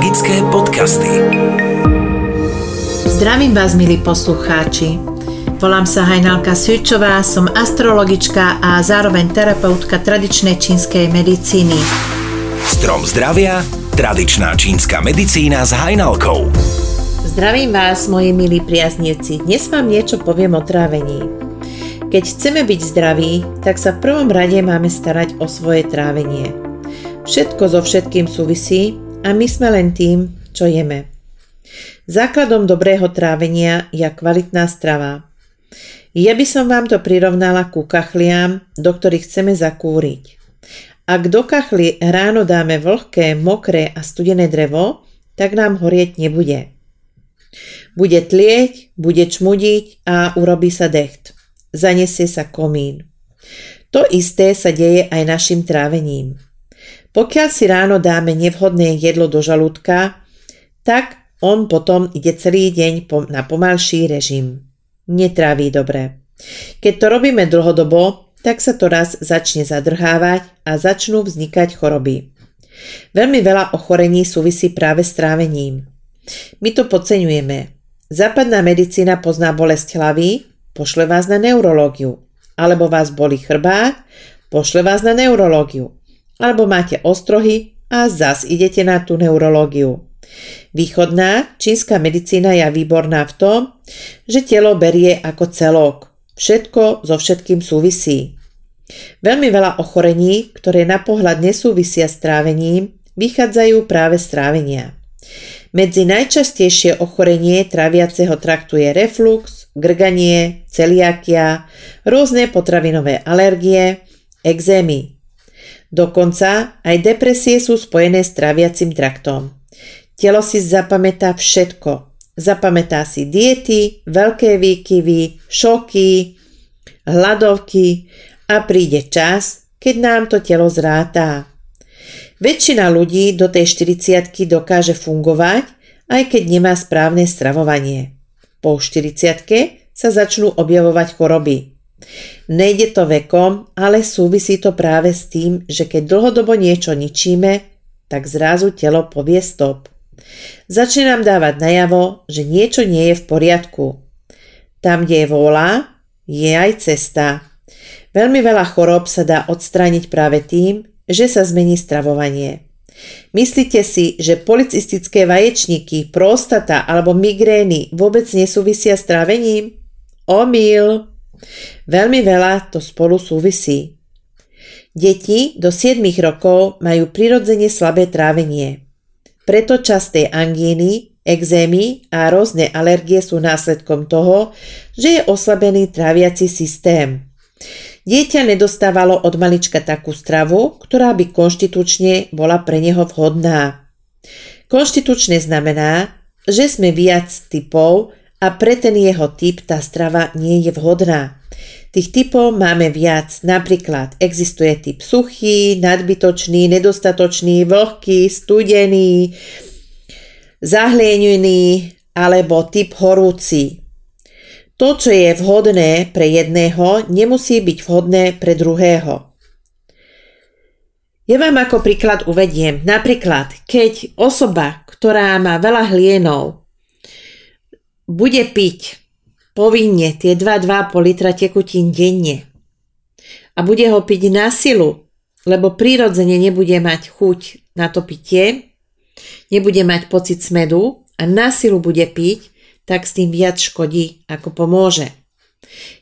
Magické podcasty. Zdravím vás, milí poslucháči. Volám sa Hajnalka Svičová, som astrologička a zároveň terapeutka tradičnej čínskej medicíny. Strom zdravia, tradičná čínska medicína s Hajnalkou. Zdravím vás, moji milí priaznivci. Dnes vám niečo poviem o trávení. Keď chceme byť zdraví, tak sa v prvom rade máme starať o svoje trávenie. Všetko so všetkým súvisí a my sme len tým, čo jeme. Základom dobrého trávenia je kvalitná strava. Ja by som vám to prirovnala ku kachliam, do ktorých chceme zakúriť. Ak do kachly ráno dáme vlhké, mokré a studené drevo, tak nám horieť nebude. Bude tlieť, bude čmudiť a urobí sa decht. Zanesie sa komín. To isté sa deje aj našim trávením. Pokiaľ si ráno dáme nevhodné jedlo do žalúdka, tak on potom ide celý deň na pomalší režim. Netráví dobre. Keď to robíme dlhodobo, tak sa to raz začne zadrhávať a začnú vznikať choroby. Veľmi veľa ochorení súvisí práve s trávením. My to podceňujeme. Západná medicína pozná bolesť hlavy, pošle vás na neurológiu. Alebo vás boli chrbát, pošle vás na neurológiu alebo máte ostrohy a zas idete na tú neurológiu. Východná čínska medicína je výborná v tom, že telo berie ako celok. Všetko so všetkým súvisí. Veľmi veľa ochorení, ktoré na pohľad nesúvisia s trávením, vychádzajú práve z trávenia. Medzi najčastejšie ochorenie tráviaceho traktu je reflux, grganie, celiakia, rôzne potravinové alergie, exémy, Dokonca aj depresie sú spojené s traviacim traktom. Telo si zapamätá všetko. Zapamätá si diety, veľké výkyvy, šoky, hladovky a príde čas, keď nám to telo zrátá. Väčšina ľudí do tej 40 dokáže fungovať, aj keď nemá správne stravovanie. Po 40 sa začnú objavovať choroby. Nejde to vekom, ale súvisí to práve s tým, že keď dlhodobo niečo ničíme, tak zrazu telo povie stop. Začne nám dávať najavo, že niečo nie je v poriadku. Tam, kde je vôľa, je aj cesta. Veľmi veľa chorób sa dá odstrániť práve tým, že sa zmení stravovanie. Myslíte si, že policistické vaječníky, prostata alebo migrény vôbec nesúvisia s trávením? Omyl! Veľmi veľa to spolu súvisí. Deti do 7 rokov majú prirodzene slabé trávenie. Preto časté angíny, exémy a rôzne alergie sú následkom toho, že je oslabený tráviaci systém. Dieťa nedostávalo od malička takú stravu, ktorá by konštitučne bola pre neho vhodná. Konštitučne znamená, že sme viac typov a pre ten jeho typ tá strava nie je vhodná. Tých typov máme viac, napríklad existuje typ suchý, nadbytočný, nedostatočný, vlhký, studený, zahlienený alebo typ horúci. To, čo je vhodné pre jedného, nemusí byť vhodné pre druhého. Ja vám ako príklad uvediem. Napríklad, keď osoba, ktorá má veľa hlienov, bude piť povinne tie 2-2,5 litra tekutín denne a bude ho piť na silu, lebo prírodzene nebude mať chuť na to pitie, nebude mať pocit smedu a na silu bude piť, tak s tým viac škodí, ako pomôže.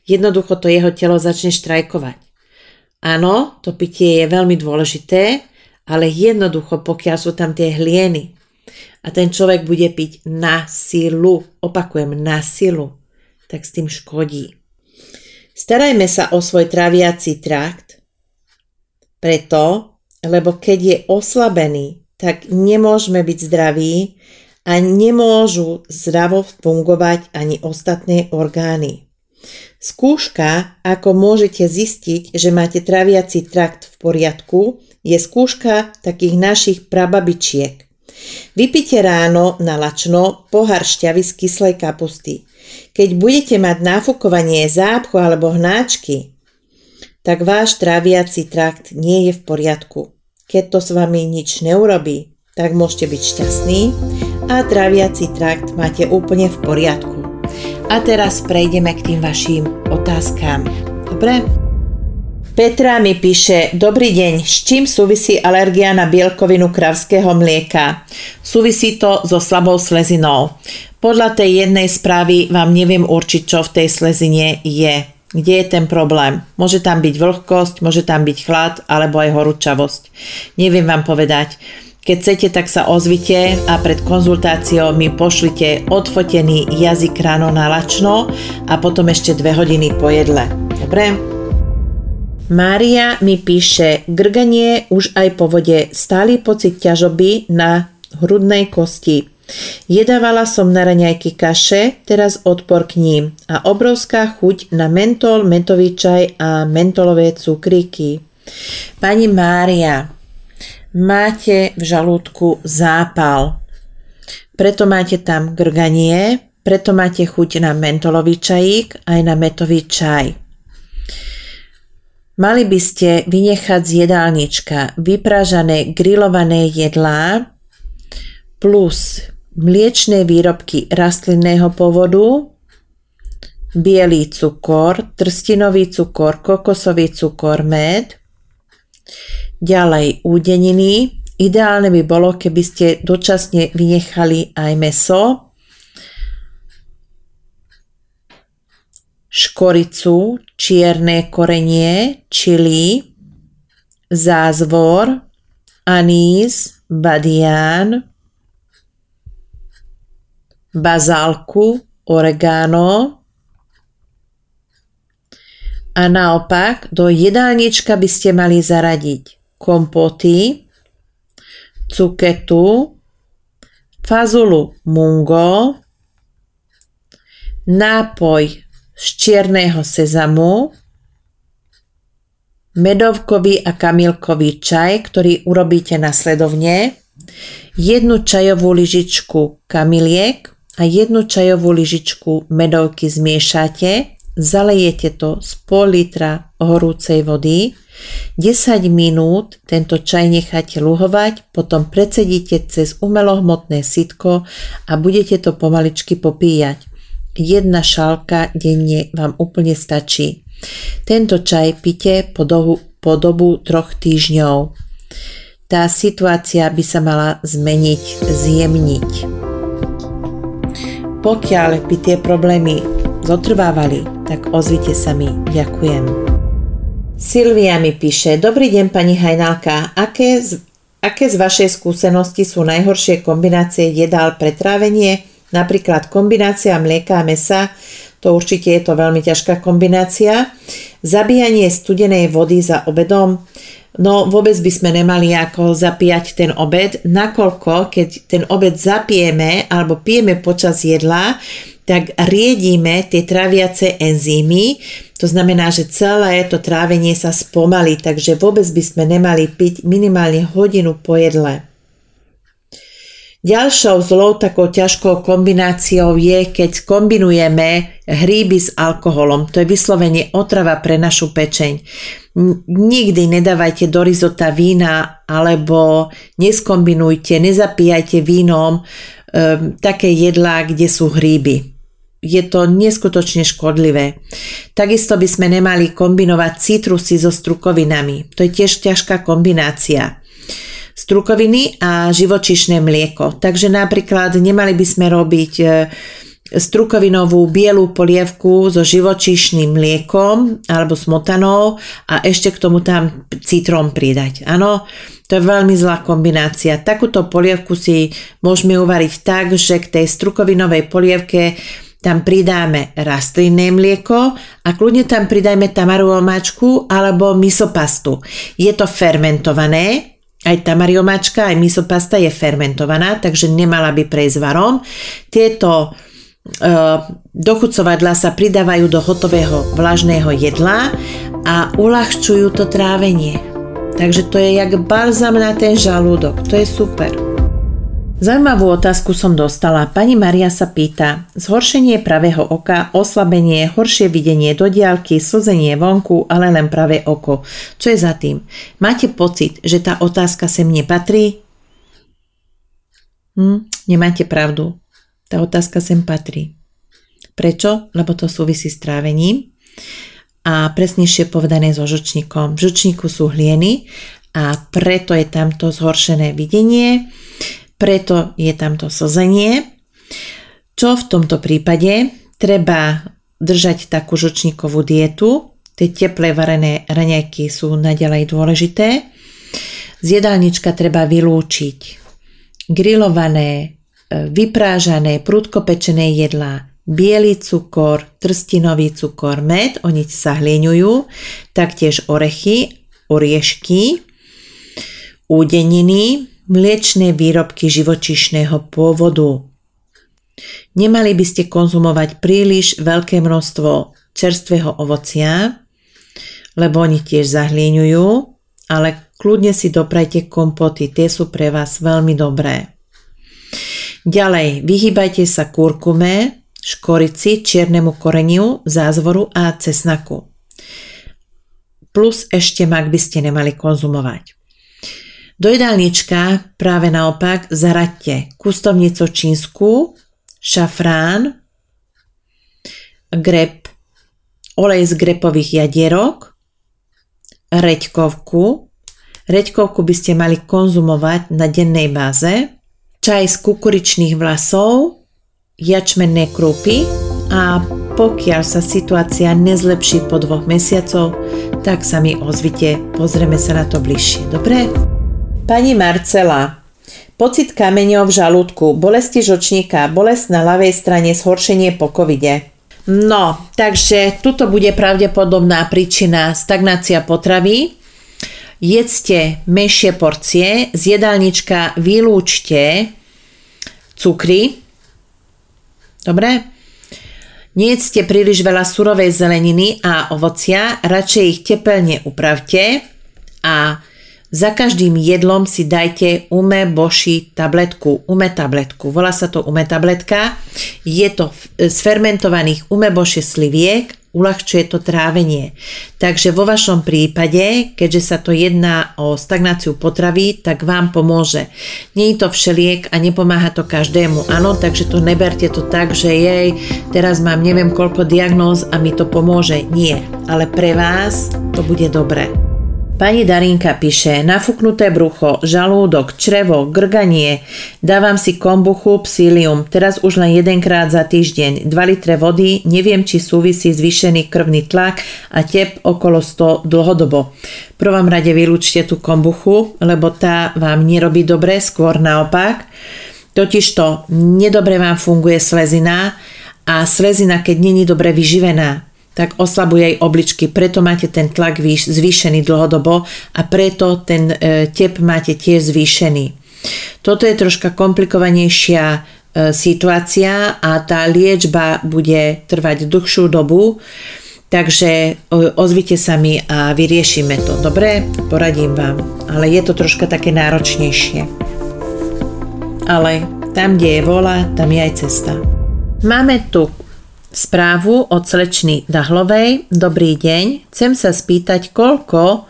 Jednoducho to jeho telo začne štrajkovať. Áno, to pitie je veľmi dôležité, ale jednoducho, pokiaľ sú tam tie hlieny, a ten človek bude piť na silu, opakujem, na silu, tak s tým škodí. Starajme sa o svoj traviaci trakt, preto, lebo keď je oslabený, tak nemôžeme byť zdraví a nemôžu zdravo fungovať ani ostatné orgány. Skúška, ako môžete zistiť, že máte traviaci trakt v poriadku, je skúška takých našich prababičiek. Vypite ráno na lačno pohár šťavy z kyslej kapusty. Keď budete mať náfukovanie zápchu alebo hnáčky, tak váš tráviaci trakt nie je v poriadku. Keď to s vami nič neurobí, tak môžete byť šťastní a tráviaci trakt máte úplne v poriadku. A teraz prejdeme k tým vašim otázkam. Dobre? Petra mi píše, dobrý deň, s čím súvisí alergia na bielkovinu kravského mlieka? Súvisí to so slabou slezinou. Podľa tej jednej správy vám neviem určiť, čo v tej slezine je. Kde je ten problém? Môže tam byť vlhkosť, môže tam byť chlad alebo aj horúčavosť. Neviem vám povedať. Keď chcete, tak sa ozvite a pred konzultáciou mi pošlite odfotený jazyk ráno na lačno a potom ešte dve hodiny po jedle. Dobre? Mária mi píše, grganie už aj po vode, stály pocit ťažoby na hrudnej kosti. Jedávala som na raňajky kaše, teraz odpor k ním a obrovská chuť na mentol, mentový čaj a mentolové cukríky. Pani Mária, máte v žalúdku zápal. Preto máte tam grganie, preto máte chuť na mentolový čajík aj na metový čaj. Mali by ste vynechať z jedálnička vypražané grillované jedlá plus mliečné výrobky rastlinného povodu, bielý cukor, trstinový cukor, kokosový cukor, med, ďalej údeniny. Ideálne by bolo, keby ste dočasne vynechali aj meso, škoricu, čierne korenie, čili, zázvor, anís, badián, bazálku, oregano a naopak do jedálnička by ste mali zaradiť kompoty, cuketu, fazulu mungo, nápoj z čierneho sezamu, medovkový a kamilkový čaj, ktorý urobíte nasledovne, jednu čajovú lyžičku kamiliek a jednu čajovú lyžičku medovky zmiešate, zalejete to z pol litra horúcej vody, 10 minút tento čaj necháte luhovať, potom predsedíte cez umelohmotné sitko a budete to pomaličky popíjať jedna šálka denne vám úplne stačí. Tento čaj pite po dobu, po dobu troch týždňov. Tá situácia by sa mala zmeniť, zjemniť. Pokiaľ by tie problémy zotrvávali, tak ozvite sa mi. Ďakujem. Silvia mi píše, dobrý deň pani Hajnálka, aké z, aké z vašej skúsenosti sú najhoršie kombinácie jedál pre trávenie? Napríklad kombinácia mlieka a mesa, to určite je to veľmi ťažká kombinácia. Zabíjanie studenej vody za obedom, no vôbec by sme nemali ako zapíjať ten obed, nakoľko keď ten obed zapijeme alebo pijeme počas jedla, tak riedíme tie tráviace enzymy, to znamená, že celé to trávenie sa spomalí, takže vôbec by sme nemali piť minimálne hodinu po jedle. Ďalšou zlou takou ťažkou kombináciou je, keď kombinujeme hríby s alkoholom. To je vyslovene otrava pre našu pečeň. Nikdy nedávajte do rizota vína alebo neskombinujte, nezapíjajte vínom um, také jedlá, kde sú hríby je to neskutočne škodlivé. Takisto by sme nemali kombinovať citrusy so strukovinami. To je tiež ťažká kombinácia strukoviny a živočišné mlieko. Takže napríklad nemali by sme robiť e, strukovinovú bielú polievku so živočíšnym mliekom alebo smotanou a ešte k tomu tam citrom pridať. Áno, to je veľmi zlá kombinácia. Takúto polievku si môžeme uvariť tak, že k tej strukovinovej polievke tam pridáme rastlinné mlieko a kľudne tam pridajme tamaru omáčku alebo misopastu. Je to fermentované, aj tamariomačka, aj misopasta je fermentovaná, takže nemala by prejsť varom. Tieto e, dochucovadla sa pridávajú do hotového vlažného jedla a uľahčujú to trávenie. Takže to je jak balzam na ten žalúdok. To je super. Zajímavú otázku som dostala. Pani Maria sa pýta, zhoršenie pravého oka, oslabenie, horšie videnie do diálky, slzenie vonku, ale len pravé oko. Čo je za tým? Máte pocit, že tá otázka sem nepatrí? Hm, nemáte pravdu. Tá otázka sem patrí. Prečo? Lebo to súvisí s trávením a presnejšie povedané so žočníkom. V žočníku sú hlieny a preto je tamto zhoršené videnie, preto je tamto slzenie. Čo v tomto prípade? Treba držať takú žočníkovú dietu, tie teplé varené raňajky sú naďalej dôležité. Z jedálnička treba vylúčiť grillované, e, vyprážané, prudko pečené jedlá, biely cukor, trstinový cukor, med, oni sa hlieňujú, taktiež orechy, oriešky, údeniny, mliečné výrobky živočišného pôvodu. Nemali by ste konzumovať príliš veľké množstvo čerstvého ovocia, lebo oni tiež zahlieňujú, ale kľudne si doprajte kompoty, tie sú pre vás veľmi dobré. Ďalej, vyhýbajte sa kurkume, škorici, čiernemu koreniu, zázvoru a cesnaku. Plus ešte mak by ste nemali konzumovať. Do jedálnička práve naopak zaraďte kustovnico čínsku, šafrán, grep, olej z grepových jadierok, reďkovku. Reďkovku by ste mali konzumovať na dennej báze, čaj z kukuričných vlasov, jačmenné krúpy a pokiaľ sa situácia nezlepší po dvoch mesiacov, tak sa mi ozvite, pozrieme sa na to bližšie. Dobre? Pani Marcela, pocit kameňov v žalúdku, bolesti žočníka, bolesť na ľavej strane, zhoršenie po covide. No, takže tuto bude pravdepodobná príčina stagnácia potravy. Jedzte menšie porcie, z jedálnička vylúčte cukry. Dobre? Nejedzte príliš veľa surovej zeleniny a ovocia, radšej ich tepelne upravte a za každým jedlom si dajte ume boši tabletku, ume tabletku. Volá sa to ume tabletka. Je to z fermentovaných ume boši sliviek, uľahčuje to trávenie. Takže vo vašom prípade, keďže sa to jedná o stagnáciu potravy, tak vám pomôže. Nie je to všeliek a nepomáha to každému. Áno, takže to neberte to tak, že jej, teraz mám neviem koľko diagnóz a mi to pomôže. Nie, ale pre vás to bude dobré. Pani Darinka píše, nafúknuté brucho, žalúdok, črevo, grganie, dávam si kombuchu, psílium, teraz už len jedenkrát za týždeň, 2 litre vody, neviem, či súvisí zvýšený krvný tlak a tep okolo 100 dlhodobo. Prvom rade vylúčte tú kombuchu, lebo tá vám nerobí dobre, skôr naopak. Totižto nedobre vám funguje slezina a slezina, keď není dobre vyživená, tak oslabuje aj obličky, preto máte ten tlak výš, zvýšený dlhodobo a preto ten e, tep máte tiež zvýšený. Toto je troška komplikovanejšia e, situácia a tá liečba bude trvať dlhšiu dobu, takže ozvite sa mi a vyriešime to. Dobre, poradím vám, ale je to troška také náročnejšie. Ale tam, kde je vola, tam je aj cesta. Máme tu správu od slečny Dahlovej. Dobrý deň, chcem sa spýtať, koľko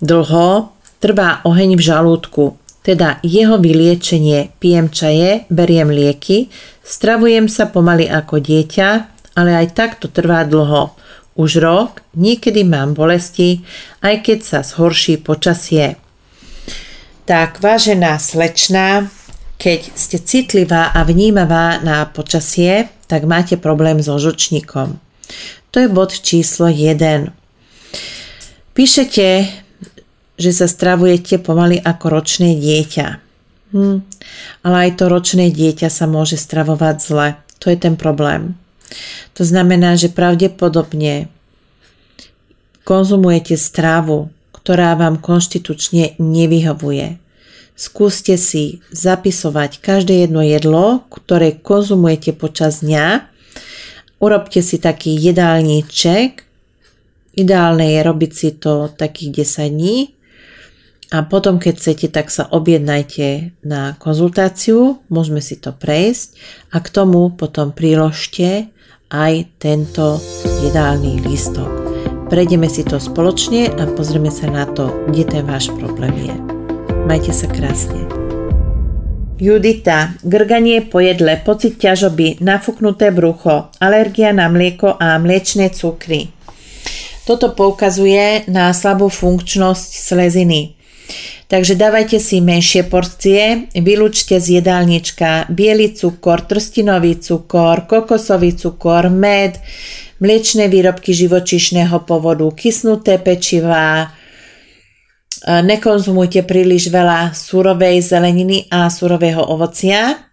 dlho trvá oheň v žalúdku, teda jeho vyliečenie. Pijem čaje, beriem lieky, stravujem sa pomaly ako dieťa, ale aj tak to trvá dlho. Už rok, niekedy mám bolesti, aj keď sa zhorší počasie. Tak, vážená slečná, keď ste citlivá a vnímavá na počasie, tak máte problém so žočníkom. To je bod číslo 1. Píšete, že sa stravujete pomaly ako ročné dieťa. Hm. Ale aj to ročné dieťa sa môže stravovať zle. To je ten problém. To znamená, že pravdepodobne konzumujete stravu, ktorá vám konštitučne nevyhovuje. Skúste si zapisovať každé jedno jedlo, ktoré konzumujete počas dňa. Urobte si taký jedálniček. Ideálne je robiť si to takých 10 dní. A potom, keď chcete, tak sa objednajte na konzultáciu, môžeme si to prejsť a k tomu potom priložte aj tento jedálny lístok. Prejdeme si to spoločne a pozrieme sa na to, kde ten váš problém je. Majte sa krásne. Judita, grganie po jedle, pocit ťažoby, nafúknuté brucho, alergia na mlieko a mliečne cukry. Toto poukazuje na slabú funkčnosť sleziny. Takže dávajte si menšie porcie, vylúčte z jedálnička biely cukor, trstinový cukor, kokosový cukor, med, mliečne výrobky živočišného povodu, kysnuté pečivá, nekonzumujte príliš veľa surovej zeleniny a surového ovocia.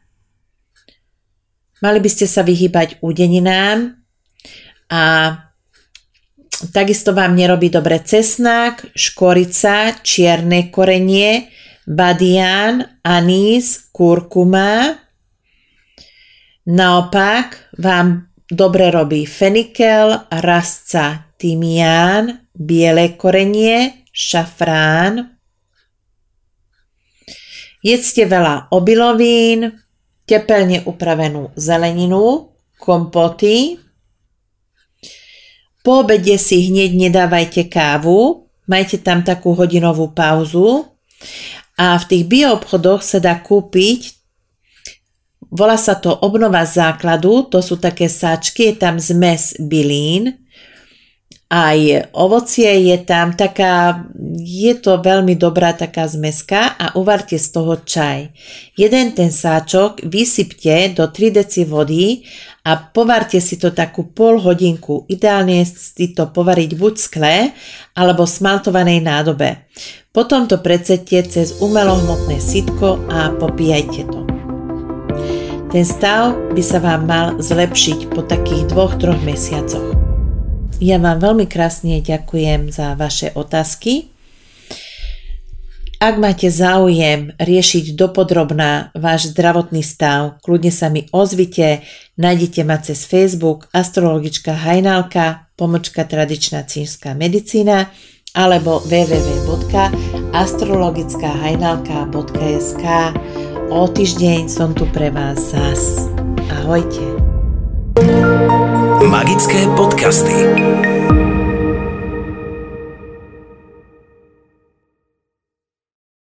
Mali by ste sa vyhýbať údeninám a takisto vám nerobí dobre cesnak, škorica, čierne korenie, badian, anís, kurkuma. Naopak vám dobre robí fenikel, rastca, tymián, biele korenie, šafrán. Jedzte veľa obilovín, tepelne upravenú zeleninu, kompoty. Po obede si hneď nedávajte kávu, majte tam takú hodinovú pauzu a v tých bioobchodoch sa dá kúpiť Volá sa to obnova základu, to sú také sáčky, je tam zmes bylín, aj ovocie je tam taká, je to veľmi dobrá taká zmeska a uvarte z toho čaj. Jeden ten sáčok vysypte do 3 deci vody a povarte si to takú pol hodinku. Ideálne si to povariť buď v skle alebo smaltovanej nádobe. Potom to predsete cez umelohmotné sitko a popíjajte to. Ten stav by sa vám mal zlepšiť po takých dvoch, troch mesiacoch. Ja vám veľmi krásne ďakujem za vaše otázky. Ak máte záujem riešiť dopodrobná váš zdravotný stav, kľudne sa mi ozvite, nájdete ma cez Facebook astrologička Hajnalka, pomočka tradičná čínska medicína alebo www.astrologickahajnalka.sk O týždeň som tu pre vás zas. Ahojte. Magické podcasty.